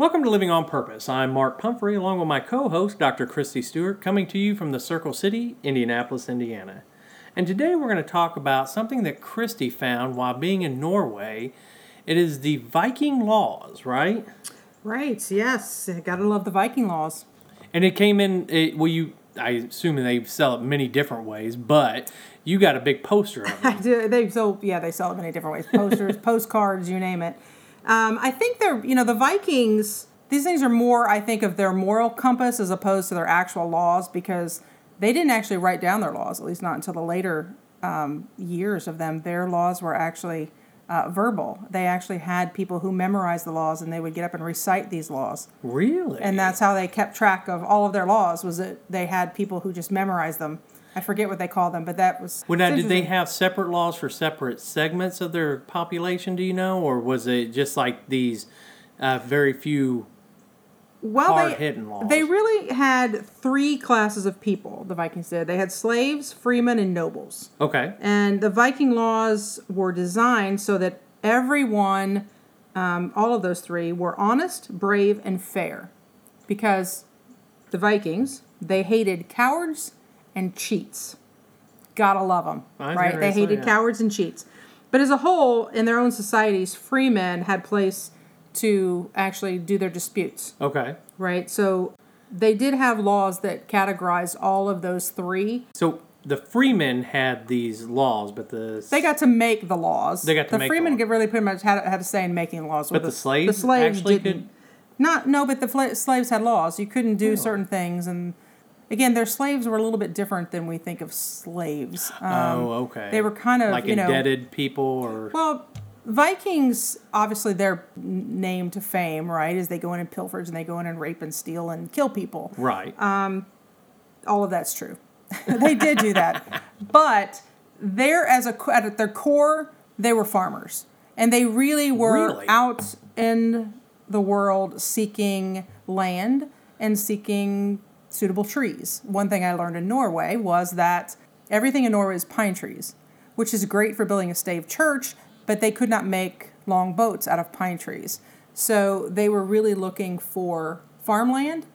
Welcome to Living on Purpose. I'm Mark Pumphrey, along with my co host, Dr. Christy Stewart, coming to you from the Circle City, Indianapolis, Indiana. And today we're going to talk about something that Christy found while being in Norway. It is the Viking laws, right? Right, yes. Gotta love the Viking laws. And it came in, it, well, you, I assume they sell it many different ways, but you got a big poster of I it. do- they so yeah, they sell it many different ways. Posters, postcards, you name it. Um, I think they're you know the Vikings. These things are more I think of their moral compass as opposed to their actual laws because they didn't actually write down their laws at least not until the later um, years of them. Their laws were actually uh, verbal. They actually had people who memorized the laws and they would get up and recite these laws. Really? and that's how they kept track of all of their laws was that they had people who just memorized them i forget what they call them but that was Well, now, did they have separate laws for separate segments of their population, do you know? Or was it just like these uh, very few well they, they really had three classes of people the vikings did. They had slaves freemen and nobles. Okay. and the viking laws were designed so that everyone um, all of those three were honest brave and fair. Because the vikings they hated cowards and cheats. Gotta love them I right? They hated cowards and cheats. But as a whole in their own societies free men had place to actually do their disputes Okay. right? So they did have laws that categorized all of those three. So the freemen had these laws, but the they got to make the laws. They got to the make the freemen get really pretty much had, had a say in making laws But where the slaves the slaves actually didn't. could- not no but the fla- slaves had laws. You couldn't do certain things and again their slaves were a little bit different than we think of slaves um, oh, okay. they were kind of like you know indebted people, or Well, Vikings, obviously, their name to fame, right, is they go in and pilferage and they go in and rape and steal and kill people. right? uh, All of that's true. they did do that. But they're, as a, at their core, they were farmers. And they really were Really? out in the world seeking land and seeking suitable trees. One thing I learned in Norway was that everything in Norway is pine trees, which is great for building a stave church, but they could not make long boats out of pine trees. So they were really looking for farmland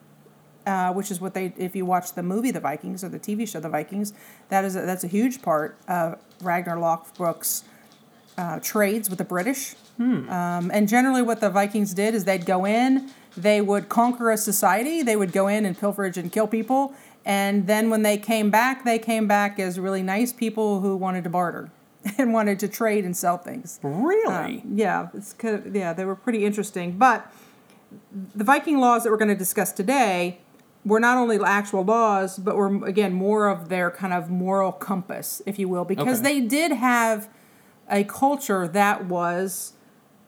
uh, which is what they if you watch the movie The Vikings or the TV show The Vikings, that is a, that's a huge part of Ragnar Lothbrok's uh, trades with the British. Um, and generally, what the Vikings did is they'd go in, they would conquer a society, they would go in and pilferage and kill people, and then when they came back, they came back as really nice people who wanted to barter and wanted to trade and sell things. really? Yeah, it's kind of, yeah, they were pretty interesting. But the Viking laws that we're going to discuss today were not only actual laws, but were again more of their kind of moral compass, if you will, because Okay. they did have a culture that was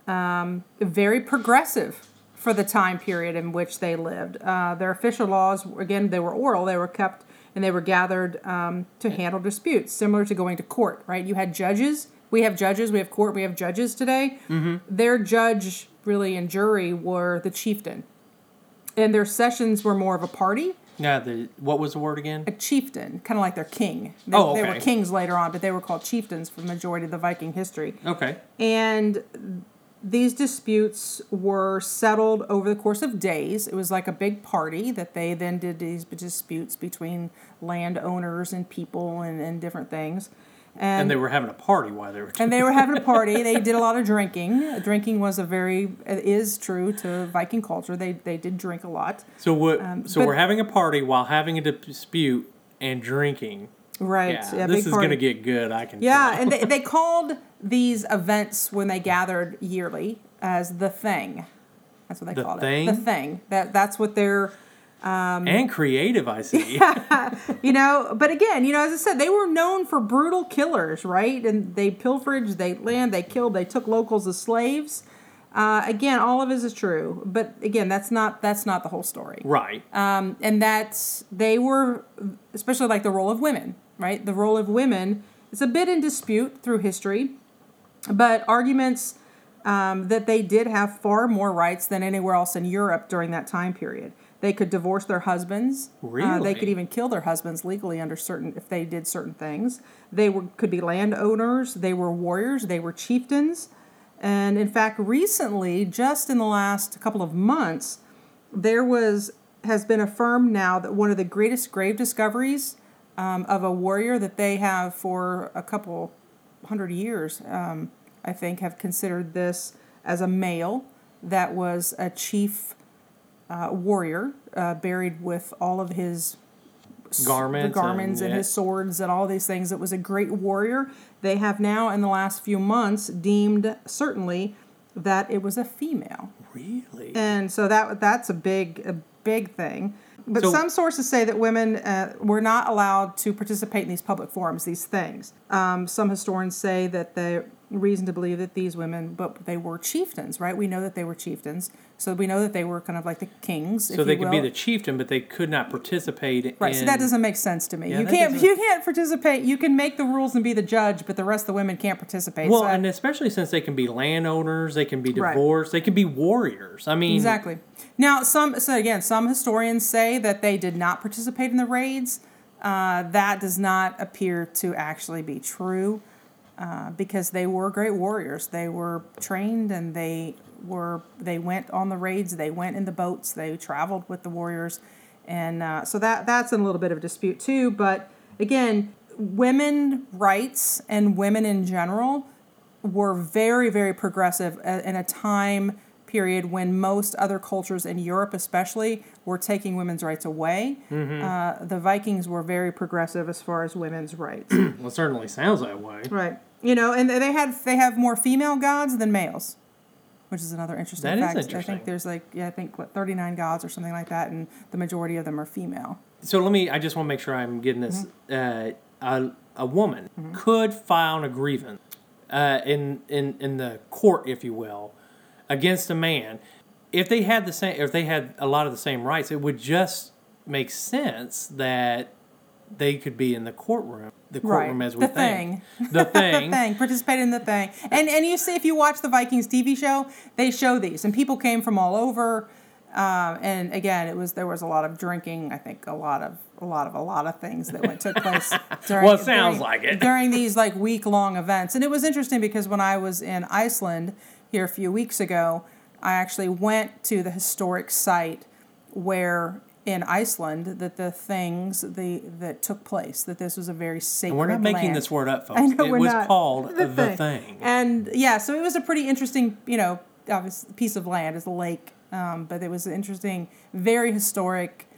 um, very progressive for the time period in which they lived. Uh, their official laws, again, they were oral; they were kept and they were gathered um, to handle disputes, similar to going to court. Right? You had judges. We have judges. We have court. We have judges today. Their judge, really, and jury were the chieftain, and their sessions were more of a party yeah. The what was the word again? a chieftain, kind of like their king. They, Oh, they were kings later on, but they were called chieftains for the majority of the Viking history. Okay. And these disputes were settled over the course of days. It was like a big party that they then did these disputes between landowners and people and, and different things. And, And they were having a party while they were. and they were having a party. They did a lot of drinking. Drinking was a very is true to Viking culture. They they did drink a lot. so what? so um, but- we're having a party while having a dispute and drinking. Right. Yeah, big this is going to get good. I can. Yeah, tell. and they, they called these events when they gathered yearly as the thing. That's what they The called thing? it. The thing. That that's what they're and creative. I see. you know. But again, you know, as I said, they were known for brutal killers, right? And they pilfered, they land, they killed, they took locals as slaves. Uh, again, all of this is true, but again, that's not that's not the whole story. right. um, and that's they were especially like the role of women right? The role of women is a bit in dispute through history but arguments um, that they did have far more rights than anywhere else in europe during that time period. They could divorce their husbands. Uh, they could even kill their husbands legally under certain if they did certain things. They were could be landowners they were warriors they were chieftains. And in fact, recently, just in the last couple of months, there was has been affirmed now that one of the greatest grave discoveries um, of a warrior that they have for a couple hundred years, um, I think, have considered this as a male that was a chief uh, warrior uh, buried with all of his Garments garments and- and, yeah. his swords and all these things. It was a great warrior. They have now, in the last few months, deemed certainly that it was a female, Really? and so that that's a big a big thing. But So- some sources say that women uh, were not allowed to participate in these public forums, these things. Um, some historians say that the reason to believe that these women, but they were chieftains, right? We know that they were chieftains, so we know that they were kind of like the kings. so they could be the chieftain, but they could not participate Right, in. so that doesn't make sense to me. Yeah, you can't doesn't- you can't participate. You can make the rules and be the judge, but the rest of the women can't participate. Well, So I- and especially since they can be landowners, they can be Right. divorced, they can be warriors. I mean, exactly. Now, some so again, some historians say that they did not participate in the raids. Uh, that does not appear to actually be true uh, because they were great warriors. They were trained and they were they went on the raids. They went in the boats. They traveled with the warriors, and uh, so that that's in a little bit of dispute too. But again, women rights and women in general were very very progressive in a time period when most other cultures in Europe especially were taking women's rights away. Uh, the Vikings were very progressive as far as women's rights. well, it certainly sounds that way. right. You know, and they had they have more female gods than males. Which is another interesting That is fact. I interesting. think there's like yeah, I think what 39 gods or something like that and the majority of them are female. So let me. I just want to make sure I'm getting this. Mm-hmm. Uh, a a woman could file a grievance uh, in in in the court, if you will, against a man. If they had the same, if they had a lot of the same rights, it would just make sense that they could be in the courtroom, the courtroom as we the think. thing. The thing. the thing. Participate in the thing. And and you see if you watch the Vikings TV show, they show these, and people came from all over. Um, and again, it was there was a lot of drinking. I think a lot of a lot of a lot of things that went took place. During, Well, it sounds during- like it. during these like week long events. And it was interesting because when I was in Iceland here a few weeks ago, I actually went to the historic site where in Iceland that the things the that took place that this was a very sacred. And we're not making land. this word up, folks. I know it we're was not. called the, thing. And yeah, so it was a pretty interesting, you know, obvious piece of land. It's a lake, um, but it was an interesting, very historic,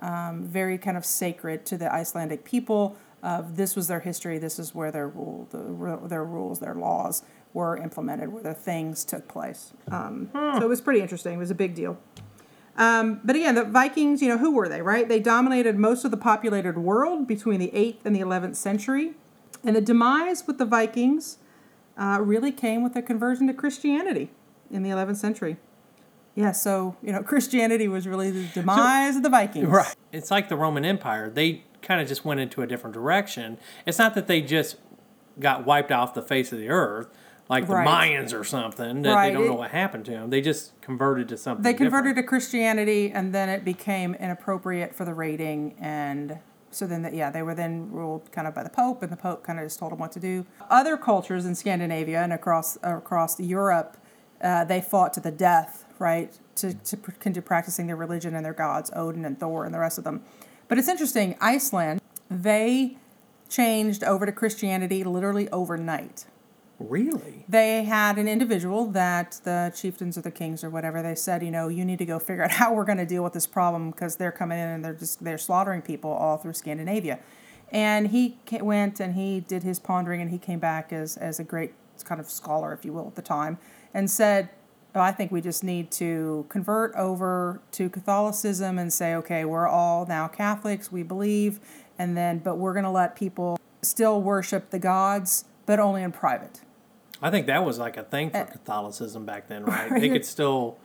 um, very kind of sacred to the Icelandic people. Of this was their history. This is where their rule, the, their rules, their laws were implemented, where the things took place. Um, So it was pretty interesting. It was a big deal. Um, but again, the Vikings, you know, who were they, right? They dominated most of the populated world between the 8th and the 11th century. And the demise with the Vikings uh, really came with the conversion to Christianity in the 11th century. Yeah, so, you know, Christianity was really the demise of the Vikings. Right. It's like the Roman Empire. They kind of just went into a different direction. It's not that they just got wiped off the face of the earth like the Right. Mayans or something that Right. they don't know what happened to them. They just converted to something They converted different. to Christianity and then it became inappropriate for the rating and so then the, yeah they were then ruled kind of by the pope and the pope kind of just told them what to do other cultures in scandinavia and across across europe uh, they fought to the death right to, to continue practicing their religion and their gods odin and thor and the rest of them but it's interesting iceland they changed over to christianity literally overnight Really? they had an individual that the chieftains or the kings or whatever they said you know you need to go figure out how we're going to deal with this problem because they're coming in and they're just they're slaughtering people all through scandinavia and he went and he did his pondering and he came back as as a great kind of scholar if you will at the time and said oh, i think we just need to convert over to catholicism and say okay we're all now catholics we believe and then but we're going to let people still worship the gods but only in private I think that was like a thing Uh, for Catholicism back then, right? They could still.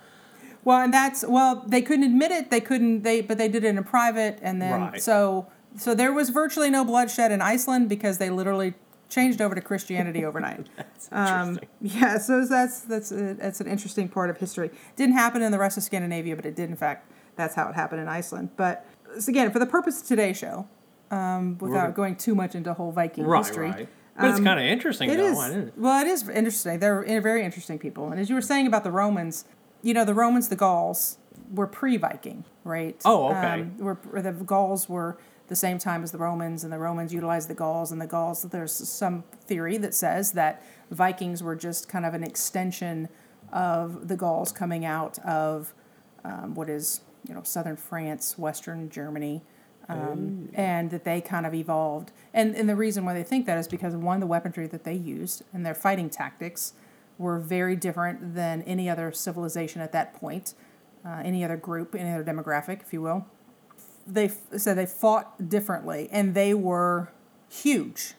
Well, and that's well, they couldn't admit it. They couldn't. They but they did it in private, and then Right. so so there was virtually no bloodshed in Iceland because they literally changed over to Christianity overnight. Um, yeah, so that's that's a, that's an interesting part of history. Didn't happen in the rest of Scandinavia, but it did in fact. That's how it happened in Iceland. But so again, for the purpose of today's show, um, without We're- going too much into whole Viking Right, history, right. But it's kind of interesting, It though. is I didn't. well, it is interesting. They're very interesting people. And as you were saying about the Romans, you know, the Romans, the Gauls were pre-Viking, right? Oh, okay. Um, were, were the Gauls were the same time as the Romans, and the Romans utilized the Gauls, and the Gauls. There's some theory that says that Vikings were just kind of an extension of the Gauls coming out of um, what is you know southern France, western Germany, um, and that they kind of evolved. And and the reason why they think that is because one, the weaponry that they used and their fighting tactics were very different than any other civilization at that point, uh, any other group, any other demographic, if you will. They so they fought differently, and they were huge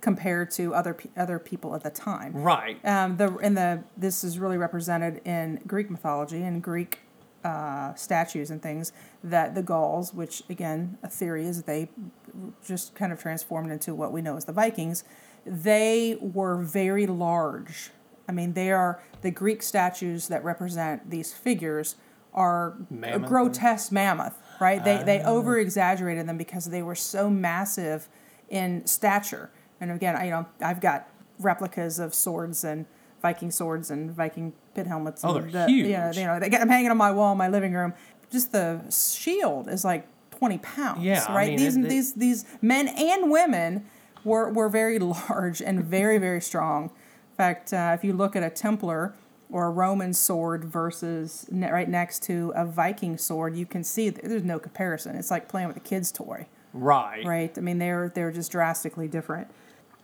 compared to other other people at the time. Right. Um, the and the this is really represented in Greek mythology and Greek uh, statues and things that the Gauls, which again a theory is they just kind of transformed into what we know as the Vikings, they were very large. I mean, they are the Greek statues that represent these figures are Mammoth a grotesque mammoth, right? They they over exaggerated them because they were so massive in stature. And again, I, you know, I've got replicas of swords and Viking swords and Viking pit helmets. Oh, and they're the, huge. You know, you know, they get them hanging on my wall in my living room. Just the shield is like twenty pounds. Yeah, I right. mean, these it- it- these these men and women were were very large and very very strong. In fact, uh, if you look at a Templar or a Roman sword versus ne- right next to a Viking sword, you can see there's no comparison. It's like playing with a kid's toy Right. right? I mean, they're they're just drastically different.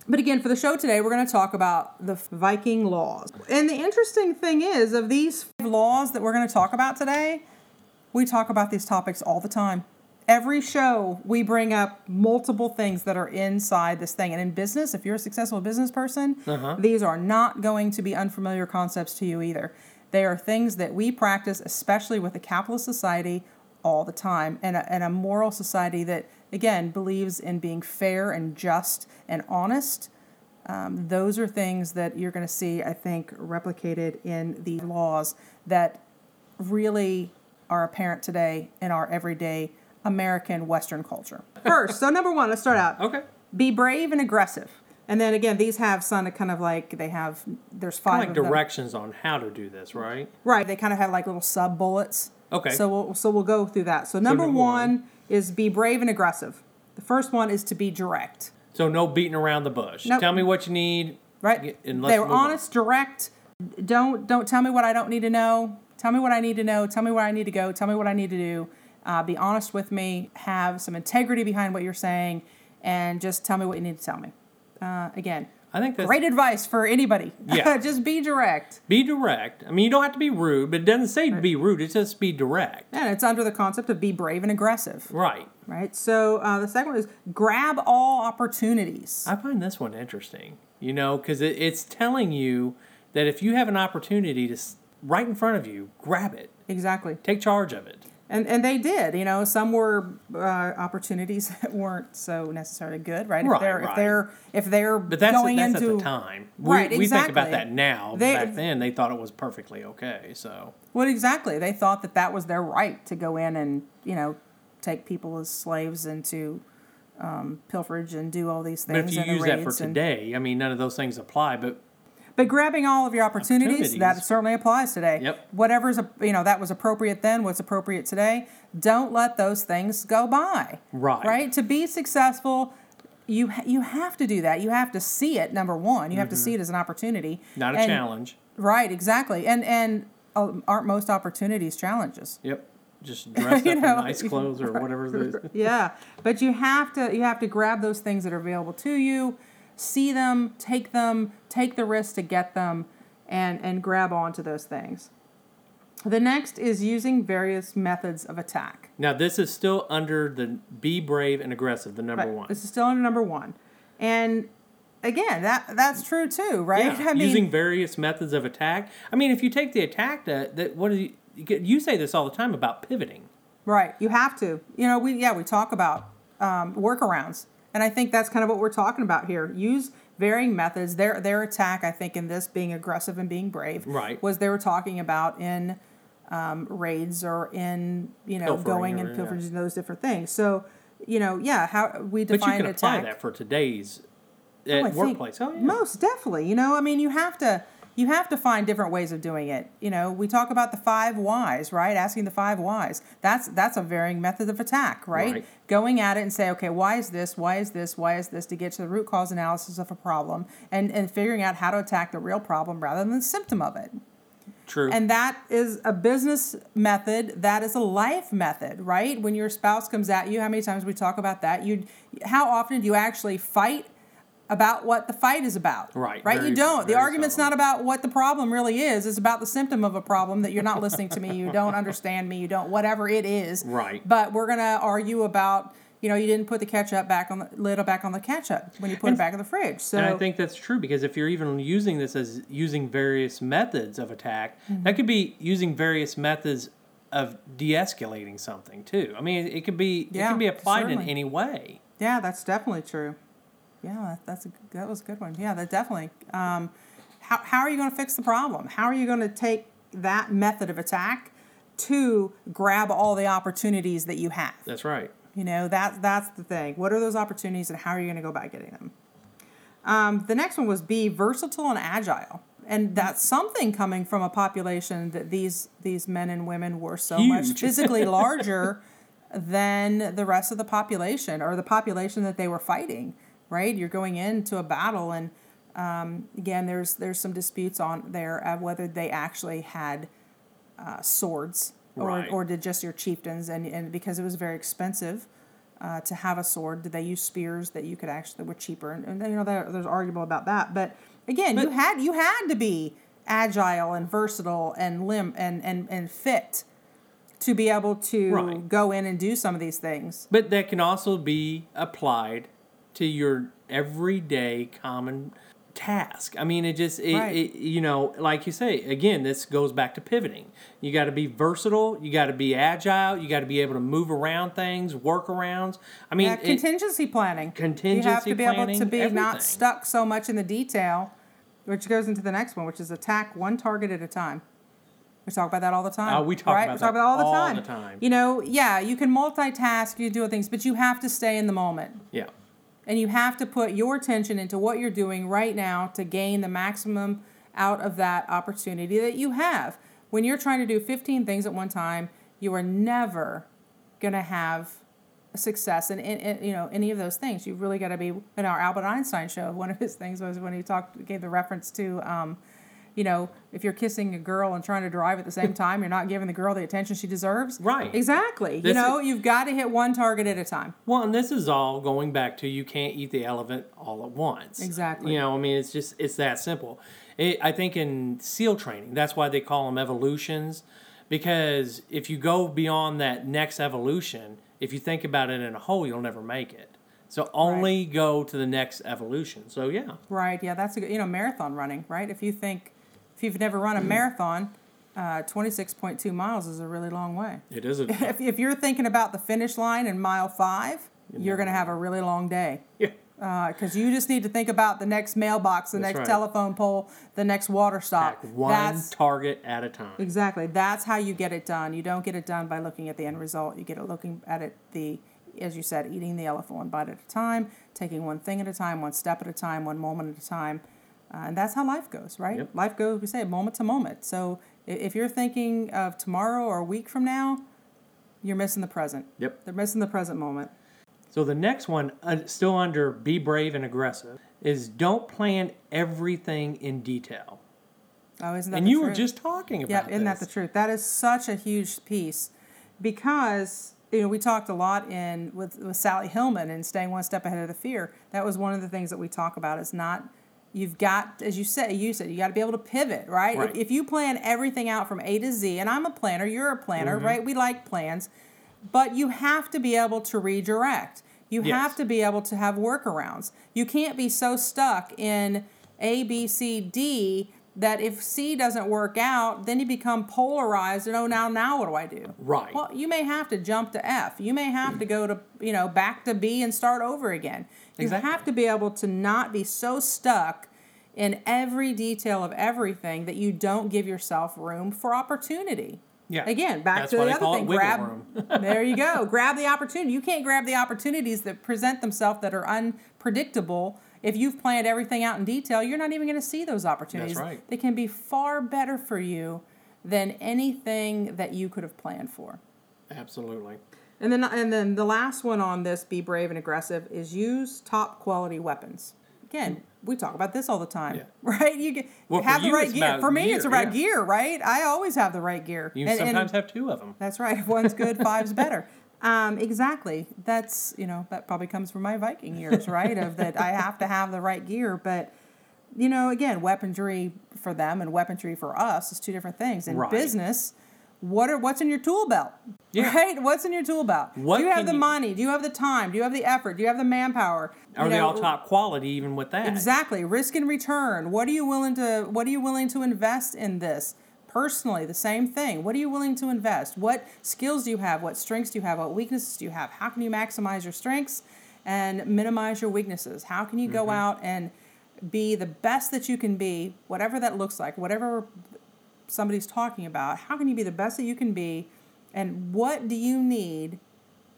But again, for the show today, we're going to talk about the Viking laws. And the interesting thing is, of these laws that we're going to talk about today, we talk about these topics all the time. Every show, we bring up multiple things that are inside this thing. And in business, if you're a successful business person, uh-huh. these are not going to be unfamiliar concepts to you either. They are things that we practice, especially with a capitalist society, all the time, and a, and a moral society that, again, believes in being fair and just and honest. Um, those are things that you're going to see, I think, replicated in the laws that really are apparent today in our everyday American Western culture. First, so number one, let's start out. Okay. Be brave and aggressive. And then again, these have some kind of like they have. There's five Like of them. directions on how to do this, right? Right. They kind of have like little sub bullets. Okay. So we'll so we'll go through that. So number, number one, one. Is be brave and aggressive. The first one is to be direct. So no beating around the bush. Nope. Tell me what you need. Right. And let's they were move on. honest, direct. Don't don't tell me what I don't need to know. Tell me what I need to know. Tell me where I need to go. Tell me what I need to do. Uh, be honest with me. Have some integrity behind what you're saying, and just tell me what you need to tell me. Uh, again, I think that's great advice for anybody. Yeah. just be direct. be direct. I mean, you don't have to be rude, but it doesn't say to be rude. It says be direct. And it's under the concept of be brave and aggressive. Right. right? So uh, the second one is grab all opportunities. I find this one interesting, you know, because it, it's telling you that if you have an opportunity to right in front of you, grab it, Exactly, take charge of it. And and they did. You know, some were uh, opportunities that weren't so necessarily good, right? If Right, they're if they're if they're But that's, going that's into at the time. We, Right, we think about that now. They- Back then, they thought it was perfectly okay. So what exactly they thought that that was their right to go in and you know take people as slaves into. um, pilferage and do all these things. But if you use that for and- today, I mean, none of those things apply. But But grabbing all of your opportunities, that certainly applies today. Yep. Whatever's a- you know that was appropriate then, what's appropriate today. Don't let those things go by. Right. Right. To be successful, you you have to do that. You have to see it. Number one, you have to see it as an opportunity. Mm-hmm. not a And- challenge. Right. Exactly. And and uh, aren't most opportunities challenges? Yep. Just dressed You up know, in nice clothes or whatever it is. yeah but you have to you have to grab those things that are available to you see them take them take the risk to get them and and grab onto those things the next is using various methods of attack Now, this is still under the be brave and aggressive, the number Right. one. this is still under number one and again that that's true too right Yeah, i mean using various methods of attack. I mean, if you take the attack that, that what do you, you say this all the time about pivoting. Right, you have to. You know, we yeah we talk about um, workarounds, and I think that's kind of what we're talking about here. Use varying methods. Their their attack, I think, in this being aggressive and being brave, Right. was they were talking about in um, raids or in you know Pilfering going or- and yeah. pilfering and those different things. So you know, yeah, how we But you define can apply attack. that for today's Oh, think workplace. Oh yeah. Most definitely. You know, I mean, you have to you have to find different ways of doing it. You know, we talk about the five whys, right? Asking the five whys. That's that's a varying method of attack, right? Right. Going at it and say, okay, why is this? Why is this? Why is this? To get to the root cause analysis of a problem and and figuring out how to attack the real problem rather than the symptom of it. True. And that is a business method. That is a life method, right? When your spouse comes at you, how many times we talk about that? You, how often do you actually fight about what the fight is about? Right, Right. very- you don't. The argument's seldom. not about what the problem really is. It's about the symptom of a problem that you're not listening to me. You don't understand me. You don't. Whatever it is. Right. But we're gonna argue about. You know, you didn't put the ketchup back on the lid back on the ketchup when you put it back in the fridge. So and I think that's true because if you're even using this as using various methods of attack, Mm-hmm. that could be using various methods of de-escalating something too. I mean, it could be yeah, it can be applied in any way. Yeah, that's definitely true. Yeah, that, that's a, that was a good one. Yeah, that definitely. Um, how, how are you going to fix the problem? How are you going to take that method of attack to grab all the opportunities that you have? That's right. You know, that, that's the thing. What are those opportunities and how are you going to go about getting them? Um, the next one was be versatile and agile. And that's something coming from a population that these these men and women were so much physically larger than the rest of the population or the population that they were fighting. Right, you're going into a battle, and um, again, there's there's some disputes on there of whether they actually had uh, swords or, Right. or did just your chieftains, and, and because it was very expensive uh, to have a sword, did they use spears that you could actually that were cheaper? And, and you know there, there's arguable about that, but again, you had you had to be agile and versatile and limb and and and fit to be able to Right. go in and do some of these things. But that can also be applied to your everyday common task. I mean, it just, it, Right. it, you know, like you say, again, this goes back to pivoting. You got to be versatile. You got to be agile. You got to be able to move around things, workarounds. I mean, Yeah, it- contingency planning. you have to be able to be everything. not stuck so much in the detail, which goes into the next one, which is attack one target at a time. We talk about that all the time. Uh, we talk right? about we talk about it all the all time. the time. You know, yeah, you can multitask, you do things, but you have to stay in the moment. yeah. And you have to put your attention into what you're doing right now to gain the maximum out of that opportunity that you have. When you're trying to do 15 things at one time, you are never going to have success in, you know any of those things. You've really got to be. In our Albert Einstein show, one of his things was when he talked gave the reference to. Um, you know, if you're kissing a girl and trying to drive at the same time, you're not giving the girl the attention she deserves. Right. Exactly. you know, is- you've got to hit one target at a time. Well, and this is all going back to you can't eat the elephant all at once. Exactly. You know, I mean, it's just it's that simple. It, I think in SEAL training, that's why they call them evolutions, because if you go beyond that next evolution, if you think about it in a whole, you'll never make it. So only go to the next evolution. So yeah, Right. Yeah, that's a good. You know, marathon running. Right. If you think, if you've never run a marathon, uh, twenty six point two miles is a really long way. it is a If, if you're thinking about the finish line in mile five, you're going to have a really long day yeah. because you just need to think about the next mailbox, the That's next right. telephone pole, the next water stop. One That's target at a time. exactly that's how you get it done. You don't get it done by looking at the end result. You get it looking at it the as you said, eating the elephant one bite at a time, taking one thing at a time, one step at a time, one moment at a time. Uh, and that's how life goes, right? Yep. Life goes, we say, moment to moment. So if you're thinking of tomorrow or a week from now, you're missing the present. Yep. They're missing the present moment. So the next one, uh, still under be brave and aggressive, is don't plan everything in detail. Oh, isn't that And you were just talking about Yeah, isn't that the truth? That is such a huge piece because you know we talked a lot in with, with Sally Hillman and staying one step ahead of the fear. That was one of the things that we talk about. Is not you've got as you said you said you got to be able to pivot right. Right. If, if you plan everything out from A to Z, and I'm a planner, you're a planner, Mm-hmm. right? We like plans, but you have to be able to redirect. You Yes. have to be able to have workarounds. You can't be so stuck in A, B, C, D that if C doesn't work out, then you become polarized and oh now now what do I do? Right. Well, you may have to jump to F. You may have to go to you know back to B and start over again. You Exactly. have to be able to not be so stuck in every detail of everything that you don't give yourself room for opportunity. Yeah. Again, back That's to the other thing. Grab. room. there you go. Grab the opportunity. You can't grab the opportunities that present themselves that are unpredictable if you've planned everything out in detail, you're not even going to see those opportunities. That's right. They can be far better for you than anything that you could have planned for. Absolutely. And then, and then the last one on this, be brave and aggressive, is use top quality weapons. Again, we talk about this all the time, Yeah. right? You get Well, have the you, right gear. For me, it's gear, about yeah. gear, right? I always have the right gear. You And- and- sometimes have two of them. that's right. If one's good, five's better. Um, exactly. That's you know that probably comes from my Viking years, right? Of that I have to have the right gear, but you know, again, weaponry for them and weaponry for us is two different things. In Right. business, what are what's in your tool belt? Yeah. Right? What's in your tool belt? What do you have the you- money? Do you have the time? Do you have the effort? Do you have the manpower? Are You they know, all top quality even with that? Exactly. Risk and return. What are you willing to what are you willing to invest in this? Personally, the same thing. What are you willing to invest? What skills do you have? What strengths do you have? What weaknesses do you have? How can you maximize your strengths and minimize your weaknesses? How can you go mm-hmm. out and be the best that you can be, whatever that looks like, whatever somebody's talking about? How can you be the best that you can be? And what do you need?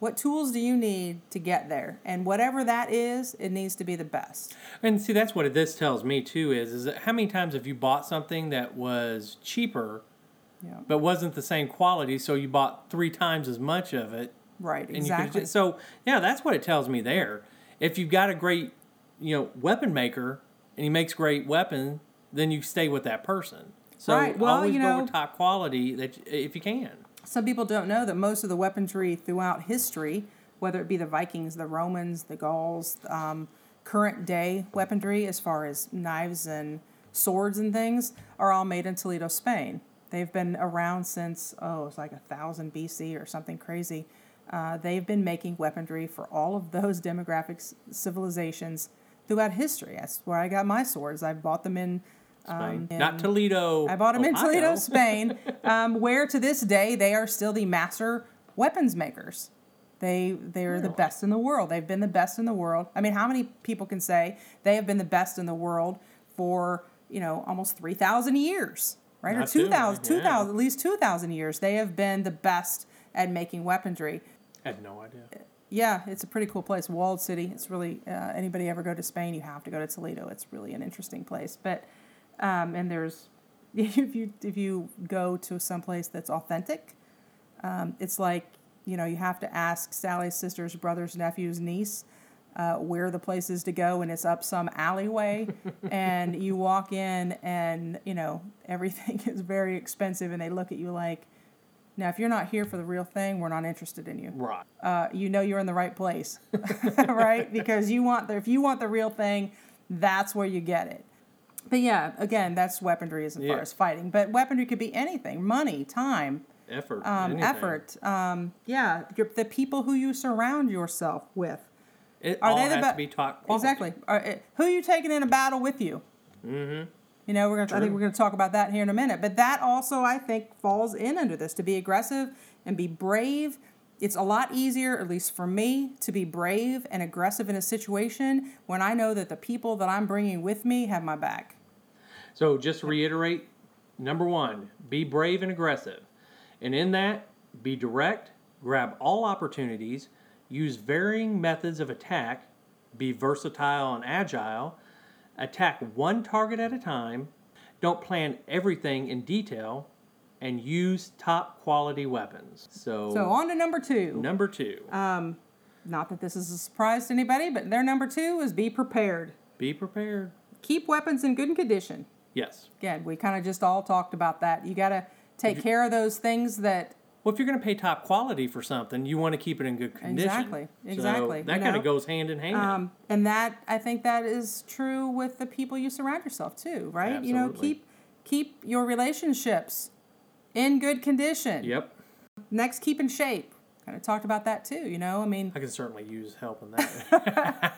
What tools do you need to get there? And whatever that is, it needs to be the best. And see, that's what this tells me too. Is is that how many times have you bought something that was cheaper, Yeah. but wasn't the same quality, so you bought three times as much of it, Right, exactly. could. So yeah, that's what it tells me there. If you've got a great, you know, weapon maker and he makes great weapon, then you stay with that person. So Right, well, always you go know- with top quality that if you can. Some people don't know that most of the weaponry throughout history, whether it be the Vikings, the Romans, the Gauls, um, current day weaponry, as far as knives and swords and things, are all made in Toledo, Spain. They've been around since, oh, it's like thousand BC or something crazy. Uh, they've been making weaponry for all of those demographic civilizations throughout history. That's where I got my swords. I've bought them in. Um, Not Toledo. I bought them in Toledo, Spain, um, where to this day they are still the master weapons makers. They they're the best in the world. They've been the best in the world. I mean, how many people can say they have been the best in the world for you know almost three thousand years, right? Not or too 2,000, many, 2,000 yeah. at least two thousand years. They have been the best at making weaponry. I had no idea. Yeah, it's a pretty cool place. Walled city. It's really uh, anybody ever go to Spain, you have to go to Toledo. It's really an interesting place. But um, and there's if you if you go to some place that's authentic, um, it's like you know you have to ask Sally's sister's brother's nephew's niece. Uh, where the place is to go, and it's up some alleyway, and you walk in, and you know everything is very expensive, and they look at you like, now if you're not here for the real thing, we're not interested in you Right. uh, you know you're in the right place, right? Because you want the if you want the real thing, that's where you get it. But yeah, again, that's weaponry as far Yeah. as fighting. But weaponry could be anything: money, time, Effort. um, anything. effort. Um, yeah, your, the people who you surround yourself with. It Are all they the has be- to be taught quality. Exactly. Are, uh, who you taking in a battle with you? Mm-hmm. You know, we're gonna. I think True. we're gonna talk about that here in a minute. But that also, I think, falls in under this to be aggressive and be brave. It's a lot easier, at least for me, to be brave and aggressive in a situation when I know that the people that I'm bringing with me have my back. So just to reiterate, number one, be brave and aggressive. And in that, be direct, grab all opportunities, use varying methods of attack, be versatile and agile, attack one target at a time, don't plan everything in detail, and use top quality weapons. So, So on to number two. number two, Not that this is a surprise to anybody, but their number two is be prepared. be prepared. Keep weapons in good condition. Yes. Again, we kind of just all talked about that. You got to take care of those things that Well, if you're going to pay top quality for something, you want to keep it in good condition. Exactly, So exactly, that kind of goes hand in hand. Um, and that I think that is true with the people you surround yourself to, right? Absolutely. You know, keep keep your relationships in good condition. yep. Next, keep in shape. Kind of talked about that too. You know, I mean, I can certainly use help in that.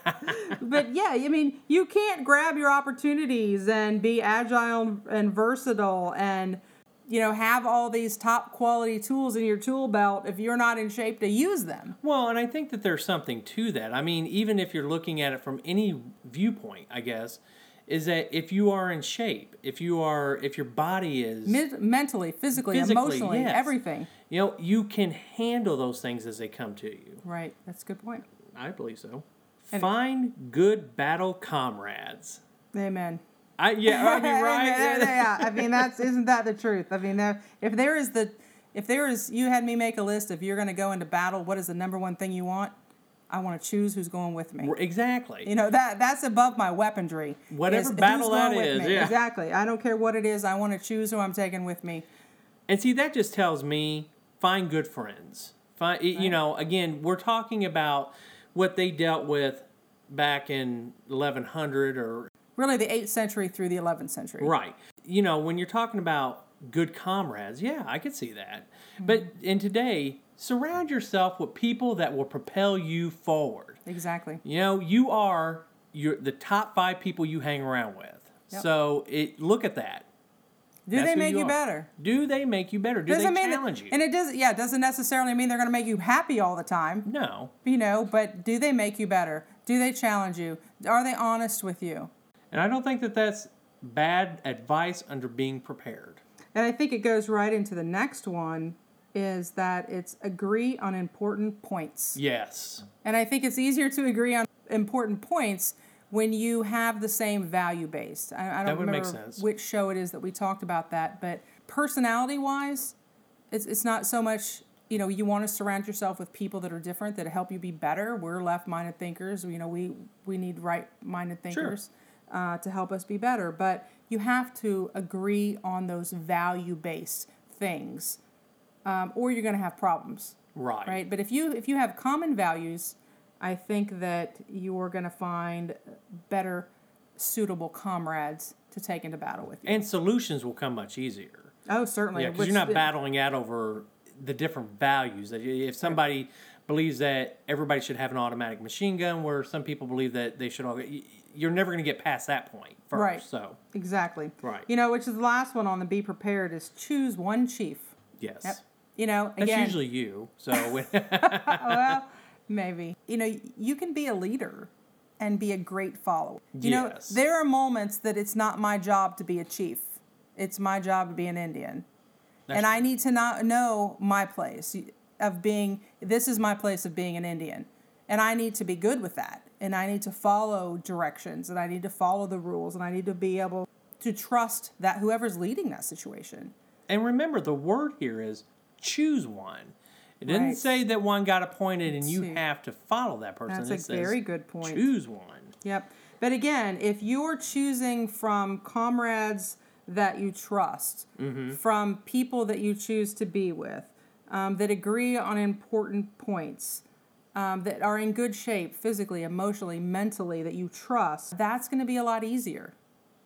but yeah, I mean, you can't grab your opportunities and be agile and versatile and you know have all these top quality tools in your tool belt if you're not in shape to use them. well, and I think that there's something to that. I mean, even if you're looking at it from any viewpoint, I guess, is that if you are in shape, if you are, if your body is, Men- mentally, physically, Physically, emotionally, yes. everything. you know, you can handle those things as they come to you. Right. That's a good point. I believe so. Find good battle comrades. Amen. I yeah, I mean, right? Amen. yeah, I mean that's isn't that the truth? I mean, if there is the, if there is, you had me make a list. If you're going to go into battle, what is the number one thing you want? I want to choose who's going with me. Exactly. You know that that's above my weaponry. Whatever is battle that is, yeah. Exactly. I don't care what it is. I want to choose who I'm taking with me. And see, that just tells me find good friends. Find, you know, again, we're talking about what they dealt with back in 1100 or Really, the eighth century through the eleventh century. right. You know, when you're talking about good comrades, yeah, I could see that. Mm-hmm. But in today, surround yourself with people that will propel you forward. Exactly. You know, you are you're the top five people you hang around with. Yep. So it look at that. Do That's they make you, are. better? Do they make you better? Do Doesn't they mean that- challenge you? And it does. Yeah, it doesn't necessarily mean they're going to make you happy all the time. no. You know, but do they make you better? Do they challenge you? Are they honest with you? And I don't think that that's bad advice under being prepared. And I think it goes right into the next one is that it's agree on important points. Yes. And I think it's easier to agree on important points when you have the same value based. I, I don't That would make remember sense. which show it is that we talked about that, but personality wise, it's, it's not so much, you know, you want to surround yourself with people that are different that help you be better. We're left minded thinkers. You know, we, we need right minded thinkers uh, to help us be better. But you have to agree on those value based things, um, or you're going to have problems Right. right but if you if you have common values i think that you're going to find better suitable comrades to take into battle with you And solutions will come much easier. oh certainly Yeah, because you're not battling out over the different values. That If somebody believes that everybody should have an automatic machine gun, where some people believe that they should all, y- you're never going to get past that point first. Right. So, exactly Right. you know which is the last one on the be prepared is choose one chief yes. yep you know That's usually you. So, well maybe you know you can be a leader and be a great follower you Yes. know there are moments that it's not my job to be a chief it's my job to be an indian That's and I need to not know my place of being. This is my place of being an Indian, and I need to be good with that. And I need to follow directions, and I need to follow the rules, and I need to be able to trust that whoever's leading that situation. And remember, the word here is choose one. It didn't Right. say that one got appointed and you have to follow that person. That's It a says very good point. Choose one. Yep. But again, if you're choosing from comrades that you trust, from people that you choose to be with, um, that agree on important points, um, that are in good shape physically, emotionally, mentally, that you trust, that's going to be a lot easier.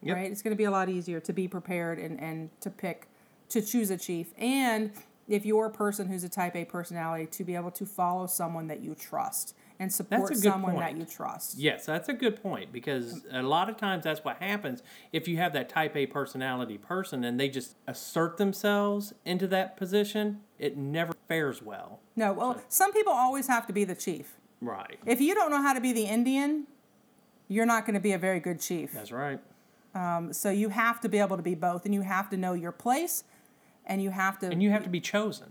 Yep. Right? It's going to be a lot easier to be prepared and, and to pick, to choose a chief. And if you're a person who's a type A personality, to be able to follow someone that you trust and support someone that you trust. Yes, that's a good point because a lot of times that's what happens if you have that type A personality person and they just assert themselves into that position, it never fares well. No, well, some people always have to be the chief. Right. If you don't know how to be the Indian, you're not going to be a very good chief. That's right. Um, so you have to be able to be both, and you have to know your place, and you have to. And you have to be chosen.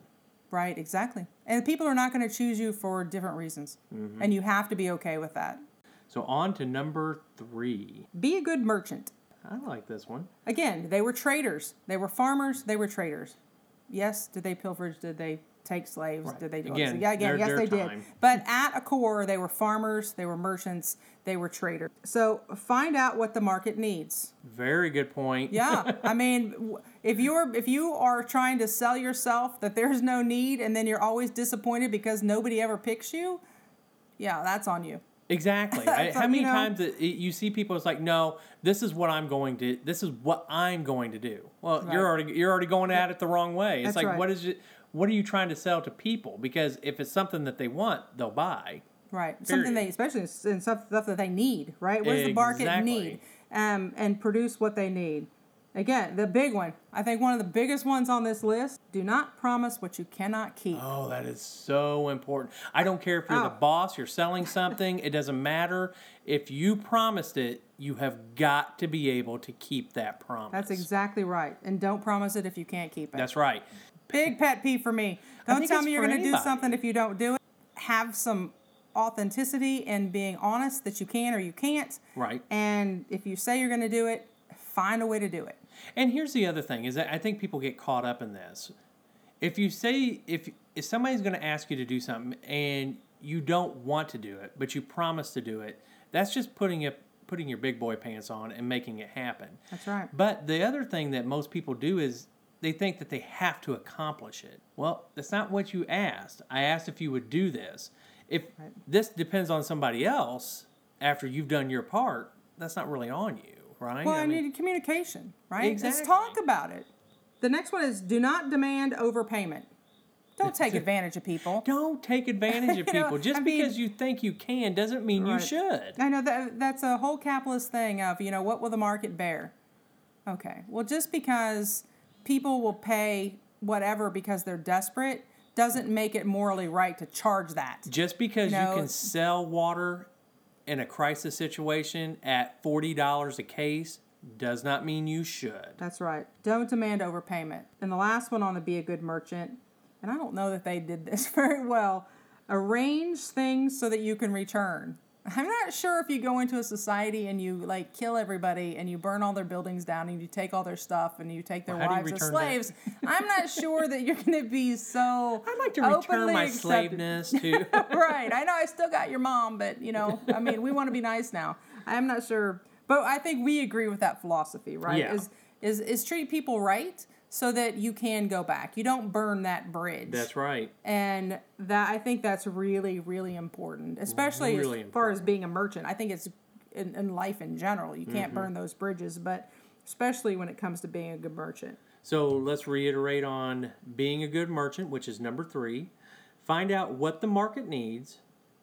right, exactly. And people are not going to choose you for different reasons, Mm-hmm. and you have to be okay with that. So on to number three. Be a good merchant. I like this one. Again, they were traders. They were farmers. They were traders. Yes, did they pilferage? Did they take slaves? Right. Did they do Again, this? Yeah, again, their- yes, their they time. did. But at a core, they were farmers. They were merchants. They were traders. So find out what the market needs. Very good point. Yeah, I mean, if you're if you are trying to sell yourself that there's no need, and then you're always disappointed because nobody ever picks you, yeah, that's on you. Exactly. I, how many you know- times it, it- you see people? It's like, no, this is what I'm going to. This is what I'm going to do. Well, Right. you're already you're already going at it the wrong way. It's That's like, right. what is it? What are you trying to sell to people? Because if it's something that they want, they'll buy. Right. Something they, especially in stuff, stuff that they need, right? What does the market Exactly. need? Um, and produce what they need. Again, the big one. I think one of the biggest ones on this list do not promise what you cannot keep. Oh, that is so important. I don't care if you're the Oh. boss, you're selling something, it doesn't matter. If you promised it, you have got to be able to keep that promise. That's exactly right. And don't promise it if you can't keep it. That's right. Big pet peeve for me. Don't tell me you're going to do something if you don't do it. Have some authenticity and being honest that you can or you can't. Right. And if you say you're going to do it, find a way to do it. And here's the other thing: is that I think people get caught up in this. If you say if if somebody's going to ask you to do something and you don't want to do it, but you promise to do it, that's just putting it putting your big boy pants on and making it happen. That's right. But the other thing that most people do is they think that they have to accomplish it. Well, that's not what you asked. I asked if you would do this. If Right. this depends on somebody else after you've done your part, that's not really on you, right? Well, I I, mean- needed communication, right? Let's Exactly. talk about it. The next one is do not demand overpayment. Don't take advantage of people. Don't take advantage of You know, people. Just I mean- because you think you can doesn't mean you should. I know that that's a whole capitalist thing of, you know, what will the market bear? Okay. Well, just because people will pay whatever because they're desperate doesn't make it morally right to charge that. Just because You know- you can sell water in a crisis situation at $40 a case does not mean you should. That's right. Don't demand overpayment. And the last one on the be a good merchant, and I don't know that they did this very well. Arrange things so that you can return. I'm not sure if you go into a society and you like kill everybody and you burn all their buildings down and you take all their stuff and you take their Well, how do you wives as slaves. I'm not sure that you're going to be so. I'd like to return openly my accepted. slaveness to. right. I know I still got your mom, but you know, I mean, we want to be nice now. I'm not sure, but I think we agree with that philosophy, right? Yeah. Is is is treat people right so that you can go back. You don't burn that bridge. That's right. And that I think that's really really important, especially Really as far as being a merchant. I think it's in, in life in general. You can't mm-hmm. burn those bridges, but especially when it comes to being a good merchant. So let's reiterate on being a good merchant, which is number three. Find out what the market needs.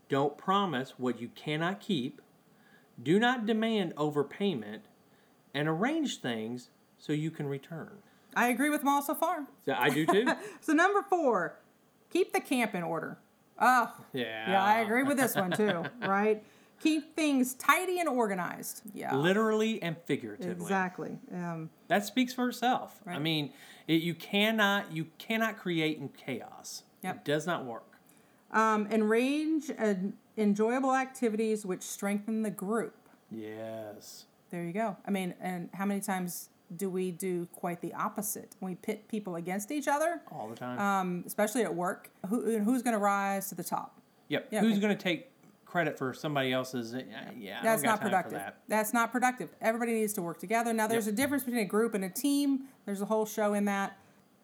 Don't promise what you cannot keep. Do not demand overpayment. And arrange things so you can return. I agree with them all so far. Yeah, I do too. So number four, keep the camp in order. Oh, yeah. Yeah, I agree with this one too, right? Keep things tidy and organized. Yeah. Literally and figuratively. Exactly. Um, That speaks for itself. I mean, it, you cannot you cannot create in chaos. Yep. It does not work. um, enrage uh, enjoyable activities which strengthen the group. Yes. There you go. I mean, and how many times do we do quite the opposite? We pit people against each other, All the time. um, especially at work. Who, who's going to rise to the top? yep. yeah, Who's okay. going to take credit for somebody else's? Uh, yeah. That's not productive. that. That's not productive. Everybody needs to work together. Now, there's Yep. a difference between a group and a team. There's a whole show in that.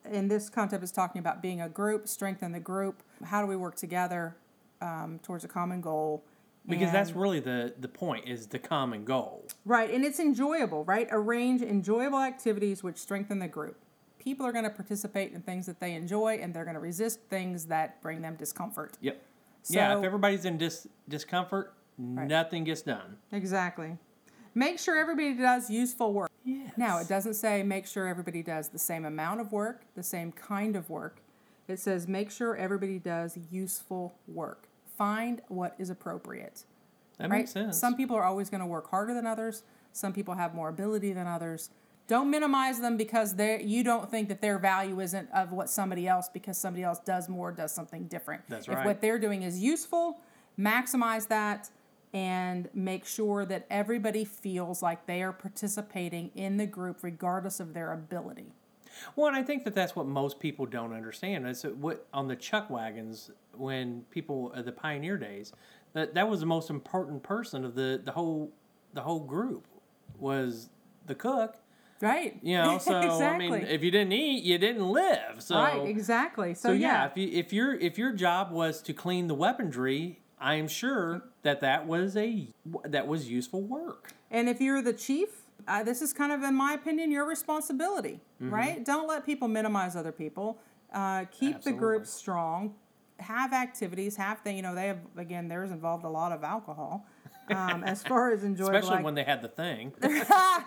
And this concept is talking about being a group, strengthen the group. How do we work together um, towards a common goal? Because that's really the the point is the common goal. right, and it's enjoyable, right? Arrange enjoyable activities which strengthen the group. People are going to participate in things that they enjoy, and they're going to resist things that bring them discomfort. Yep. yeah. If everybody's in dis- discomfort, nothing gets done. Exactly. Make sure everybody does useful work. Yes. Now, it doesn't say make sure everybody does the same amount of work, the same kind of work. It says make sure everybody does useful work. Find what is appropriate. that right? makes sense. Some people are always going to work harder than others. Some people have more ability than others. Don't minimize them because they you don't think that their value isn't of what somebody else because somebody else does more, does something different. That's right. If what they're doing is useful, maximize that and make sure that everybody feels like they are participating in the group regardless of their ability. Well, and I think that that's what most people don't understand. Is what on the chuck wagons when people uh, the pioneer days that that was the most important person of the the whole the whole group was the cook. Right. You know, so exactly. I mean, if you didn't eat, you didn't live. So right, exactly. So, so yeah. yeah, if you, if your if your job was to clean the weaponry, I'm sure that that was a that was useful work. And if you're the chief, uh, this is kind of, in my opinion, your responsibility, Mm-hmm. right? Don't let people minimize other people. Uh, keep the group strong. Have activities. Have the, you know, they have again. Theirs involved a lot of alcohol. Um, as far as enjoyable, Especially ac- when they had the thing.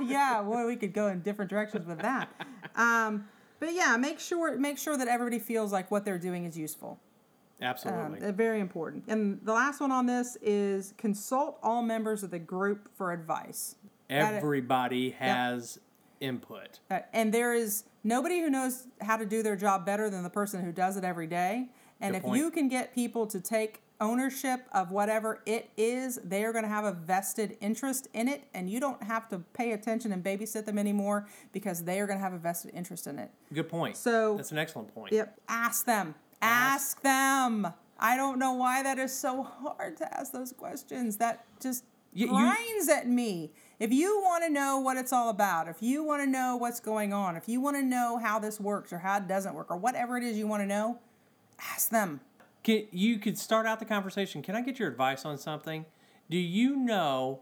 yeah, well, we could go in different directions with that. Um, but yeah, make sure make sure that everybody feels like what they're doing is useful. Um, Absolutely. they're very important. And the last one on this is consult all members of the group for advice. Everybody has input. Uh, and there is nobody who knows how to do their job better than the person who does it every day. And Good if point. you can get people to take ownership of whatever it is. They are going to have a vested interest in it, and you don't have to pay attention and babysit them anymore because they are going to have a vested interest in it. Good point. So- that's an excellent point. Yep. Ask them. Ask, them. I don't know why that is so hard to ask those questions. That just You- you- at me. If you want to know what it's all about, if you want to know what's going on, if you want to know how this works or how it doesn't work or whatever it is you want to know, ask them. Can, you could start out the conversation. Can I get your advice on something? Do you know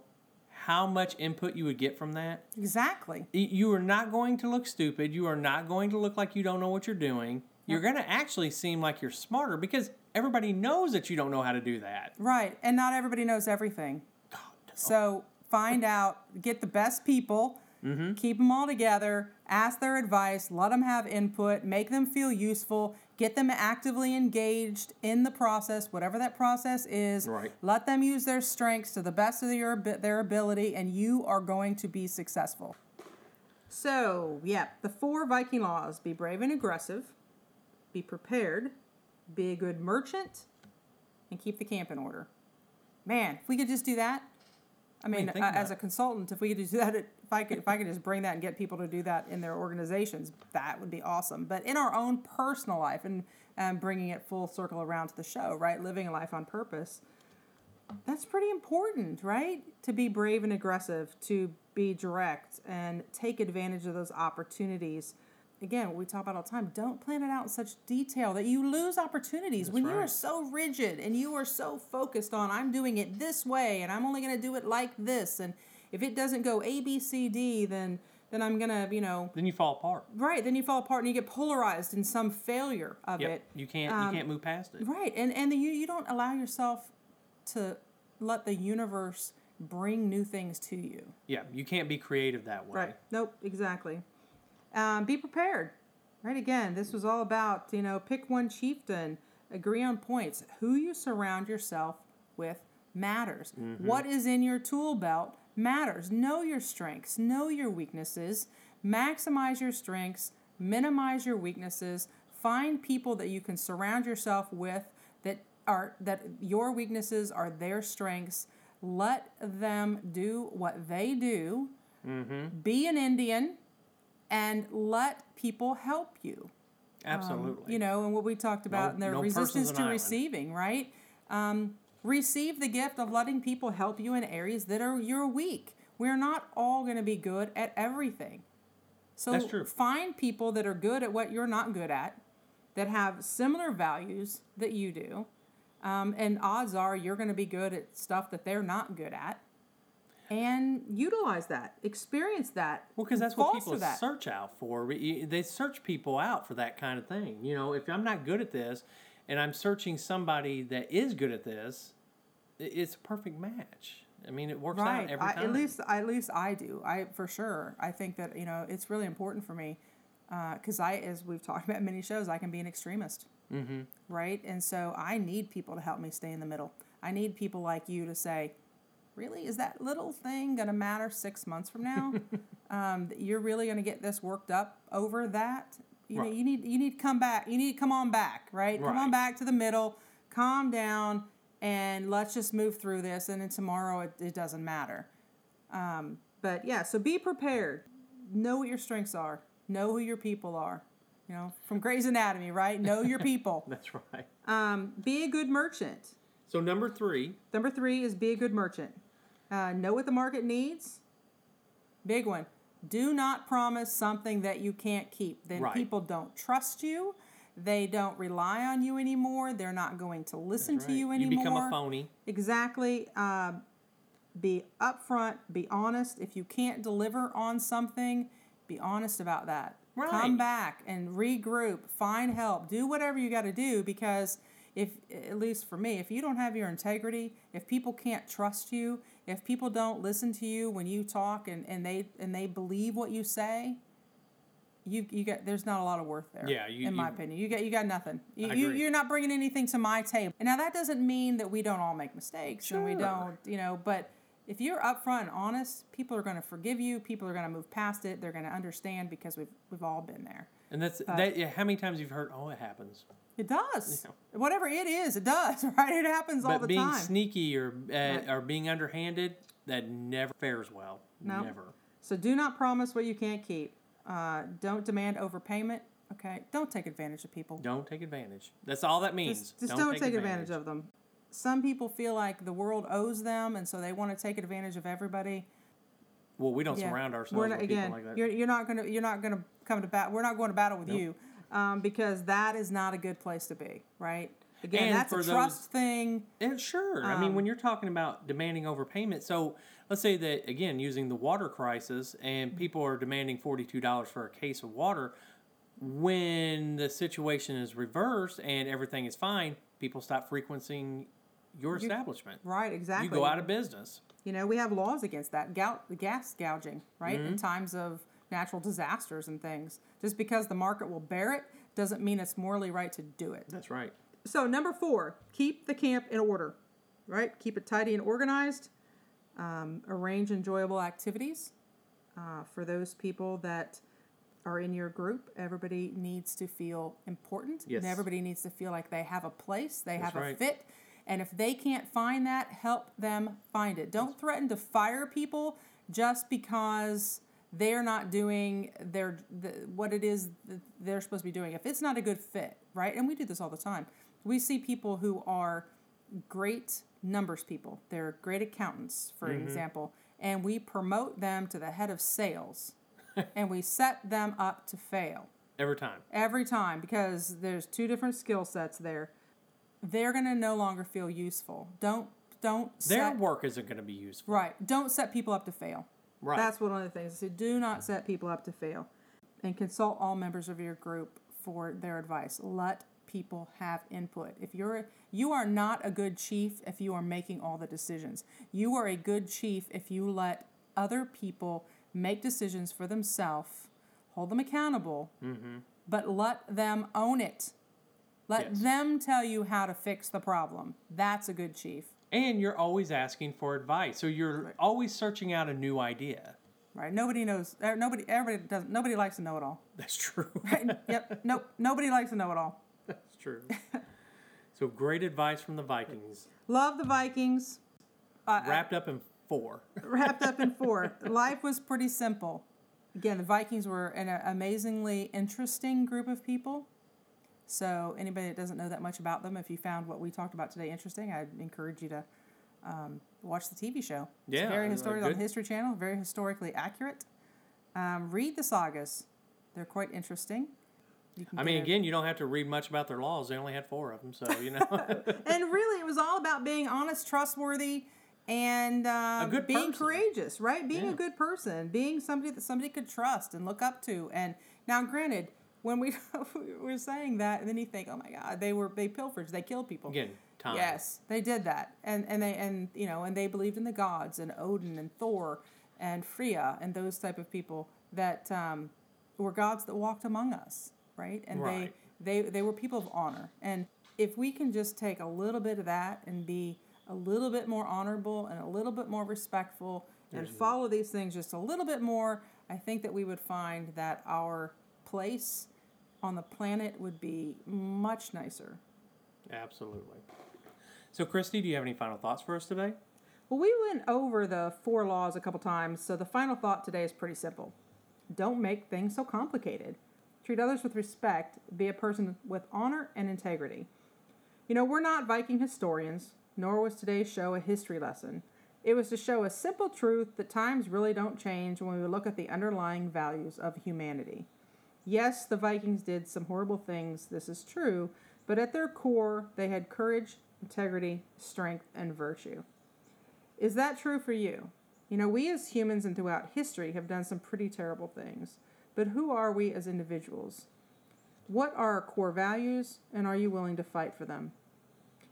how much input you would get from that? Exactly. You are not going to look stupid. You are not going to look like you don't know what you're doing. You're going to actually seem like you're smarter because everybody knows that you don't know how to do that. Right. And not everybody knows everything. God, So find out, get the best people, mm-hmm. keep them all together, ask their advice, let them have input, make them feel useful, get them actively engaged in the process, whatever that process is. Right. Let them use their strengths to the best of their, their ability, and you are going to be successful. So, yeah, the four Viking laws be brave and aggressive, be prepared, be a good merchant, and keep the camp in order. Man, if we could just do that. I mean, uh, about as a consultant, if we could do that, if I could, if I could just bring that and get people to do that in their organizations, that would be awesome. But in our own personal life, and um, bringing it full circle around to the show, right? Living a life on purpose. That's pretty important, right? To be brave and aggressive, to be direct and take advantage of those opportunities. Again, what we talk about all the time, don't plan it out in such detail that you lose opportunities when you are so rigid and you are so focused on, I'm doing it this way and I'm only going to do it like this. And if it doesn't go A, B, C, D, then then I'm gonna, you know, Then you fall apart. right. Then you fall apart and you get polarized in some failure of Yep. it. You can't Um, you can't move past it. Right, and and the, you you don't allow yourself to let the universe bring new things to you. Yeah, you can't be creative that way. Right. Nope. Exactly. Um, be prepared. Right. Again, this was all about you know pick one chieftain, agree on points. Who you surround yourself with matters. What is in your tool belt matters. Know your strengths. Know your weaknesses. Maximize your strengths. Minimize your weaknesses. Find people that you can surround yourself with that are that your weaknesses are their strengths. Let them do what they do be an Indian and let people help you. Absolutely. You know, and what we talked about No- in the no resistance an to island. receiving, right? Um, receive the gift of letting people help you in areas that are you're weak. We're not all going to be good at everything. So That's true. find people that are good at what you're not good at, that have similar values that you do, um, and odds are you're going to be good at stuff that they're not good at. And utilize that, experience that. Well, because that's what people search out for. They search people out for that kind of thing. You know, if I'm not good at this, and I'm searching somebody that is good at this, it's a perfect match. I mean, it works out right every I, time. at least at least i do i for sure i think that you know it's really important for me because i as we've talked about in many shows i can be an extremist mm-hmm. right and so i need people to help me stay in the middle i need people like you to say really? Is that little thing going to matter six months from now? Um, you're really going to get this worked up over that? You know you need you need to come back you need to come on back right? Come on back to the middle calm down and let's just move through this and then tomorrow it, it doesn't matter. Um, but yeah so be prepared. Know what your strengths are. Know who your people are. You know from Grey's Anatomy right? Know your people. That's right. um, be a good merchant. So number three, Number three is be a good merchant. Uh, know what the market needs. Big one. Do not promise something that you can't keep. Then Right. people don't trust you. They don't rely on you anymore. They're not going to listen That's to you anymore. You become a phony. Exactly. Um, be upfront. Be honest. If you can't deliver on something, be honest about that. Right. Come back and regroup. Find help. Do whatever you got to do because if, at least for me, if you don't have your integrity, if people can't trust you, if people don't listen to you when you talk and, and they and they believe what you say, you you got there's not a lot of worth there. Yeah, you- in my you- opinion, you got you got nothing. You, I you agree. you're not bringing anything to my table. And now that doesn't mean that we don't all make mistakes and we don't, you know, but if you're upfront and honest, people are going to forgive you. People are going to move past it. They're going to understand because we've we've all been there. And that's that. Yeah, how many times you've heard? Oh, it happens. It does. Yeah. Whatever it is, it does. Right? It happens all But the being time. sneaky or uh, Right. or being underhanded, that never fares well. No. Never. So do not promise what you can't keep. Uh, don't demand overpayment. Okay. Don't take advantage of people. Don't take advantage. That's all that means. Just, just don't, take advantage. of them. Some people feel like the world owes them, and so they want to take advantage of everybody. Well, we don't Yeah. surround ourselves We're with not, people like that. You're, you're not gonna you're not gonna come to bat. We're not going to battle with Nope. you um, because that is not a good place to be. Right? Again, And that's a trust those- thing. Yeah, sure. I mean, Um, when you're talking about demanding overpayment, so let's say that again, using the water crisis, and people are demanding forty-two dollars for a case of water. When the situation is reversed and everything is fine, people stop frequenting your establishment. Right? Exactly. You go out of business. You know, we have laws against that. Gout, gas gouging, right? Mm-hmm. In times of natural disasters and things. Just because the market will bear it doesn't mean it's morally right to do it. That's right. So, number four, keep the camp in order, right? Keep it tidy and organized. Um, arrange enjoyable activities uh, for those people that are in your group. Everybody needs to feel important. Yes. And everybody needs to feel like they have a place, they That's have a fit. And if they can't find that, help them find it. Don't threaten to fire people just because they're not doing their the, what it is that they're supposed to be doing. If it's not a good fit, right? And we do this all the time. We see people who are great numbers people. They're great accountants, for mm-hmm. example, and we promote them to the head of sales, and we set them up to fail Every time. every time because there's two different skill sets there. They're going to no longer feel useful. Don't don't Their set, work isn't going to be useful. right. Don't set people up to fail. Right. That's one of the things. So do not set people up to fail, and consult all members of your group for their advice. Let people have input. If you're you are not a good chief if you are making all the decisions. You are a good chief if you let other people make decisions for themselves, hold them accountable, mm-hmm. but let them own it. Let Yes. them tell you how to fix the problem. That's a good chief. And you're always asking for advice. So you're Right. always searching out a new idea. Right? Nobody knows. er, Nobody. Everybody doesn't. Nobody likes to know it all. That's true. right? yep. Nope. Nobody likes to know it all. That's true. so great advice from the Vikings. Love the Vikings. Uh, Wrapped up in four. wrapped up in four. Life was pretty simple. Again, the Vikings were an amazingly interesting group of people. So, anybody that doesn't know that much about them, if you found what we talked about today interesting, I'd encourage you to um, watch the TV show. Yeah, it's very historical on the History Channel, very historically accurate. Um, read the sagas; they're quite interesting. I mean, again, you don't have to read much about their laws. They only had four of them, so you know. and really, it was all about being honest, trustworthy, and A good being person. courageous, right? Being Yeah. a good person, being somebody that somebody could trust and look up to. And now, granted, when we we were saying that, and then you think, oh my God, they were they pilfered, they killed people. again, time. Yes, they did that, and and they and you know, and they believed in the gods and Odin and Thor and Freya and those type of people that um, were gods that walked among us, right? And Right. they they they were people of honor, and if we can just take a little bit of that and be a little bit more honorable and a little bit more respectful and follow these things just a little bit more, I think that we would find that our place on the planet would be much nicer. Absolutely. So, Christy, do you have any final thoughts for us today? Well, we went over the four laws a couple times, so the final thought today is pretty simple. Don't make things so complicated. Treat others with respect, be a person with honor and integrity. You know, we're not Viking historians, nor was today's show a history lesson. It was to show a simple truth that times really don't change when we look at the underlying values of humanity. Yes, the Vikings did some horrible things, this is true, but at their core, they had courage, integrity, strength, and virtue. Is that true for you? You know, we as humans and throughout history have done some pretty terrible things, but who are we as individuals? What are our core values, and are you willing to fight for them?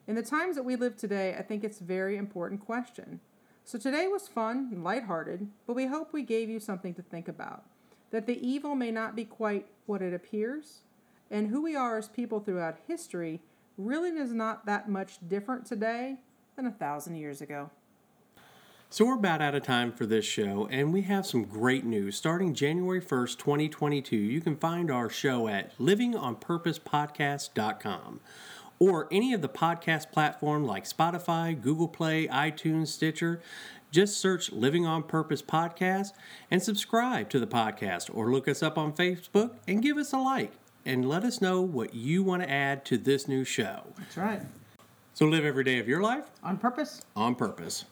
In the times that we live today, I think it's a very important question. So today was fun and lighthearted, but we hope we gave you something to think about. That the evil may not be quite what it appears, and who we are as people throughout history really is not that much different today than a thousand years ago. So we're about out of time for this show, and we have some great news. Starting January 1st, 2022, you can find our show at livingonpurposepodcast.com or any of the podcast platforms like Spotify, Google Play, iTunes, Stitcher. Just search Living on Purpose Podcast and subscribe to the podcast or look us up on Facebook and give us a like and let us know what you want to add to this new show. That's right. So live every day of your life On purpose. on purpose.